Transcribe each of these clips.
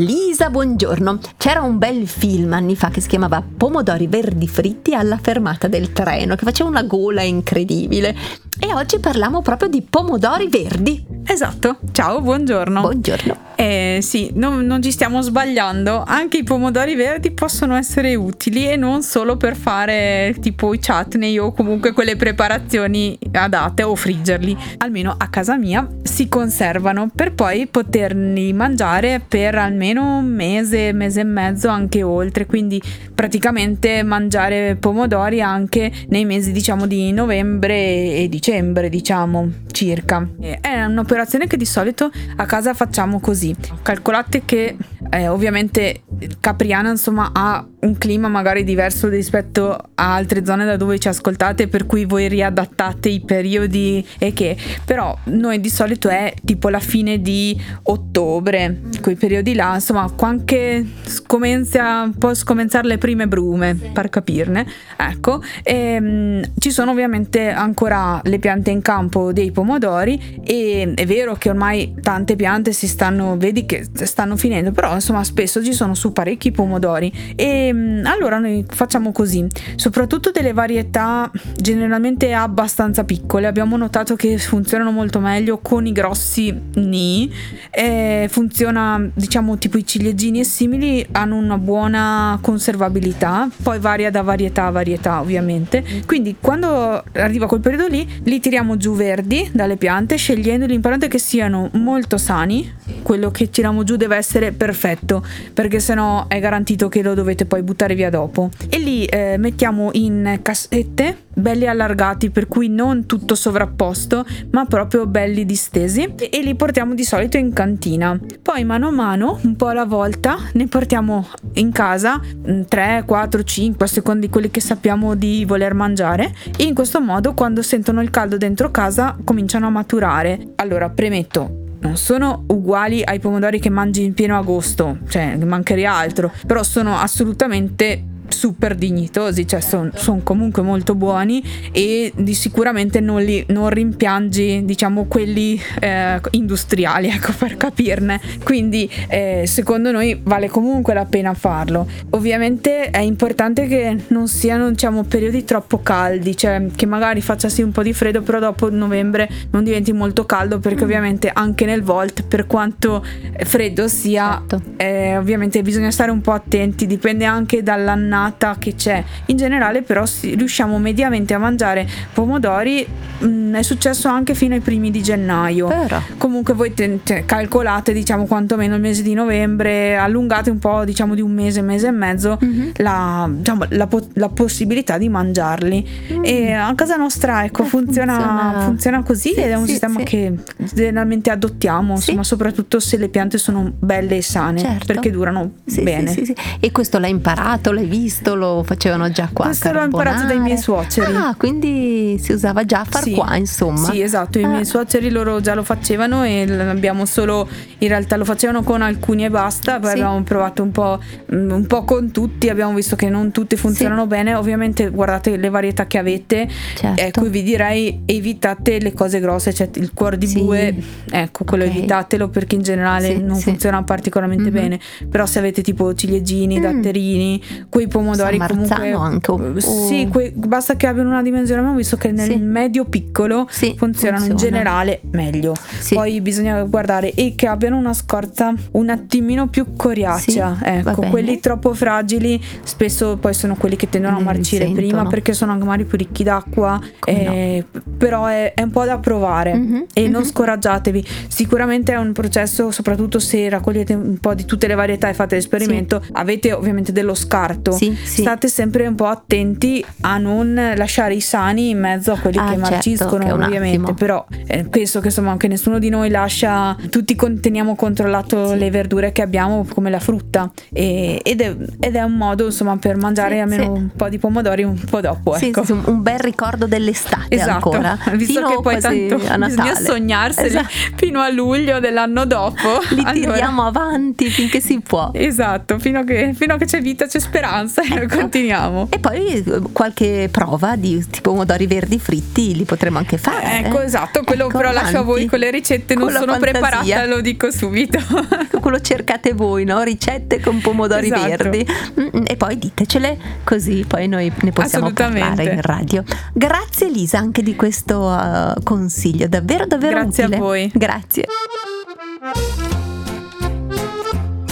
Lisa, buongiorno. C'era un bel film anni fa che si chiamava Pomodori verdi fritti alla fermata del treno, che faceva una gola incredibile. E oggi parliamo proprio di pomodori verdi. Esatto, ciao, buongiorno. Buongiorno. Eh sì, non, non, ci stiamo sbagliando, anche i pomodori verdi possono essere utili e non solo per fare tipo i chutney o comunque quelle preparazioni adatte o friggerli. Almeno a casa mia si conservano per poi poterli mangiare per almeno un mese, mese e mezzo, anche oltre, quindi praticamente mangiare pomodori anche nei mesi diciamo di novembre e dicembre, diciamo circa. È un'operazione che di solito a casa facciamo così Calcolate che eh, ovviamente Capriano insomma ha un clima magari diverso rispetto a altre zone da dove ci ascoltate per cui voi riadattate i periodi e che. Però noi di solito è tipo la fine di ottobre quei periodi là. Insomma anche scomincia un po' scomenzare le prime brume per capirne. Ecco. E, ehm, mh, ci sono ovviamente ancora le piante in campo dei pomodori e è vero che ormai tante piante si stanno vedi che stanno finendo però insomma spesso ci sono su parecchi pomodori. E ehm, allora noi facciamo così, soprattutto delle varietà generalmente abbastanza piccole, abbiamo notato che funzionano molto meglio con i grossi ni, e funziona diciamo tipo i ciliegini e simili hanno una buona conservabilità, poi varia da varietà a varietà ovviamente, quindi quando arriva quel periodo lì li tiriamo giù verdi dalle piante scegliendo l'importante è che siano molto sani, quello che tiriamo giù deve essere perfetto perché sennò è garantito che lo dovete poi buttare via dopo. E li eh, mettiamo in cassette belli allargati per cui non tutto sovrapposto ma proprio belli distesi. E li portiamo di solito in cantina. Poi mano a mano un po' alla volta ne portiamo in casa 3 4 5 a seconda di quelli che sappiamo di voler mangiare. E in questo modo quando sentono il caldo dentro casa cominciano a maturare. Allora premetto non sono uguali ai pomodori che mangi in pieno agosto, cioè mancherebbe altro, però sono assolutamente super dignitosi, cioè sono son comunque molto buoni e di sicuramente non, li, non rimpiangi diciamo quelli eh, industriali, ecco per capirne. Quindi eh, secondo noi vale comunque la pena farlo. Ovviamente è importante che non siano diciamo periodi troppo caldi, cioè che magari faccia sì un po' di freddo, però dopo novembre non diventi molto caldo perché mm. ovviamente anche nel volt per quanto freddo sia certo. eh, ovviamente bisogna stare un po' attenti, dipende anche dall'annata giornata che c'è. In generale però riusciamo mediamente a mangiare pomodori, mh, mm, è successo anche fino ai primi di gennaio. Però. Comunque voi te, te, calcolate diciamo quantomeno il mese di novembre, allungate un po' diciamo di un mese, mese e mezzo mm-hmm. la, diciamo, la, la, possibilità di mangiarli. Mm. E a casa nostra ecco eh, funziona, funziona, funziona, così sì, ed è un sì, sistema sì. che generalmente adottiamo, insomma soprattutto se le piante sono belle e sane certo. perché durano bene. E questo l'hai imparato, l'hai visto? Questo lo facevano già qua? Questo l'ho imparato dai miei suoceri. Ah, quindi si usava già a far sì. qua, insomma. Sì, esatto, i ah. miei suoceri loro già lo facevano e abbiamo solo, in realtà lo facevano con alcuni e basta, poi sì. abbiamo provato un po', mm, un po', con tutti, abbiamo visto che non tutti funzionano sì. bene, ovviamente guardate le varietà che avete, certo. ecco vi direi evitate le cose grosse, cioè il cuore di bue, ecco quello okay. evitatelo perché in generale non funziona particolarmente mm-hmm. bene, però se avete tipo ciliegini, mm. datterini, quei pomodori pomodori comunque anche oh. sì que- basta che abbiano una dimensione abbiamo visto che nel sì. medio piccolo sì, funzionano funziona. in generale meglio sì. poi bisogna guardare e che abbiano una scorza un attimino più coriacea ecco quelli troppo fragili spesso poi sono quelli che tendono a marcire risentono. prima perché sono magari più ricchi d'acqua eh, no. però è, è, un po' da provare mm-hmm. e mm-hmm. non scoraggiatevi sicuramente è un processo soprattutto se raccogliete un po' di tutte le varietà e fate l'esperimento avete ovviamente dello scarto Sì, sì. State sempre un po' attenti a non lasciare i sani in mezzo a quelli Ah, che certo, marciscono, che ovviamente. Però eh, penso che insomma che nessuno di noi lascia. Tutti con- teniamo controllato le verdure che abbiamo, come la frutta. E- ed, è, ed è un modo insomma per mangiare Sì, almeno sì. un po' di pomodori un po' dopo. Sì, ecco. sì, un bel ricordo dell'estate Esatto, ancora. visto fino che poi tanto a bisogna sognarseli Esatto. fino a luglio dell'anno dopo. Li Allora- tiriamo avanti finché si può. Esatto, fino a che, fino a che c'è vita c'è speranza noi Ecco. continuiamo. E poi qualche prova di tipo pomodori verdi fritti li potremo anche fare. Ecco, eh. esatto, quello Ecco, però lascio a voi con le ricette, non sono fantasia. preparata, lo dico subito. Ecco, quello cercate voi, no? Ricette con pomodori Esatto. verdi. Mm, E poi ditecele così poi noi ne possiamo parlare in radio. Grazie Lisa anche di questo eh, consiglio, davvero davvero Grazie a utile. voi. Grazie.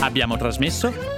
Abbiamo trasmesso